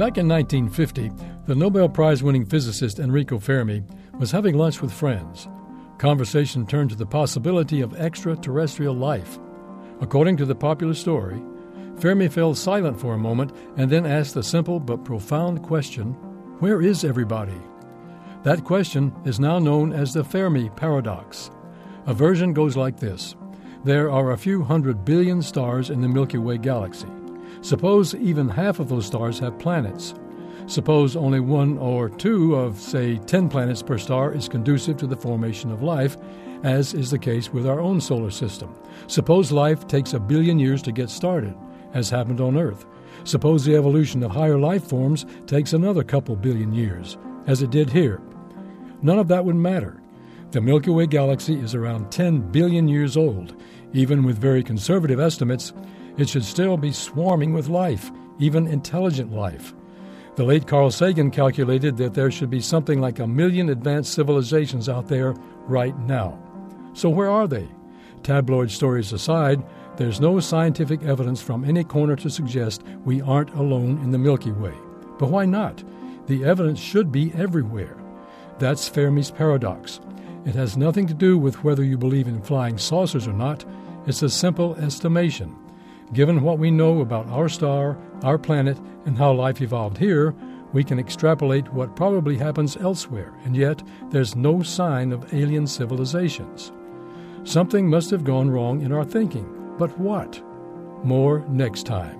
Back in 1950, the Nobel Prize winning physicist Enrico Fermi was having lunch with friends. Conversation turned to the possibility of extraterrestrial life. According to the popular story, Fermi fell silent for a moment and then asked the simple but profound question Where is everybody? That question is now known as the Fermi paradox. A version goes like this There are a few hundred billion stars in the Milky Way galaxy. Suppose even half of those stars have planets. Suppose only one or two of, say, 10 planets per star is conducive to the formation of life, as is the case with our own solar system. Suppose life takes a billion years to get started, as happened on Earth. Suppose the evolution of higher life forms takes another couple billion years, as it did here. None of that would matter. The Milky Way galaxy is around 10 billion years old. Even with very conservative estimates, it should still be swarming with life, even intelligent life. The late Carl Sagan calculated that there should be something like a million advanced civilizations out there right now. So, where are they? Tabloid stories aside, there's no scientific evidence from any corner to suggest we aren't alone in the Milky Way. But why not? The evidence should be everywhere. That's Fermi's paradox. It has nothing to do with whether you believe in flying saucers or not. It's a simple estimation. Given what we know about our star, our planet, and how life evolved here, we can extrapolate what probably happens elsewhere, and yet there's no sign of alien civilizations. Something must have gone wrong in our thinking, but what? More next time.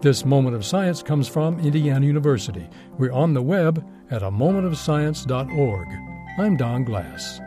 This moment of science comes from Indiana University. We're on the web at a momentofscience.org. I'm Don Glass.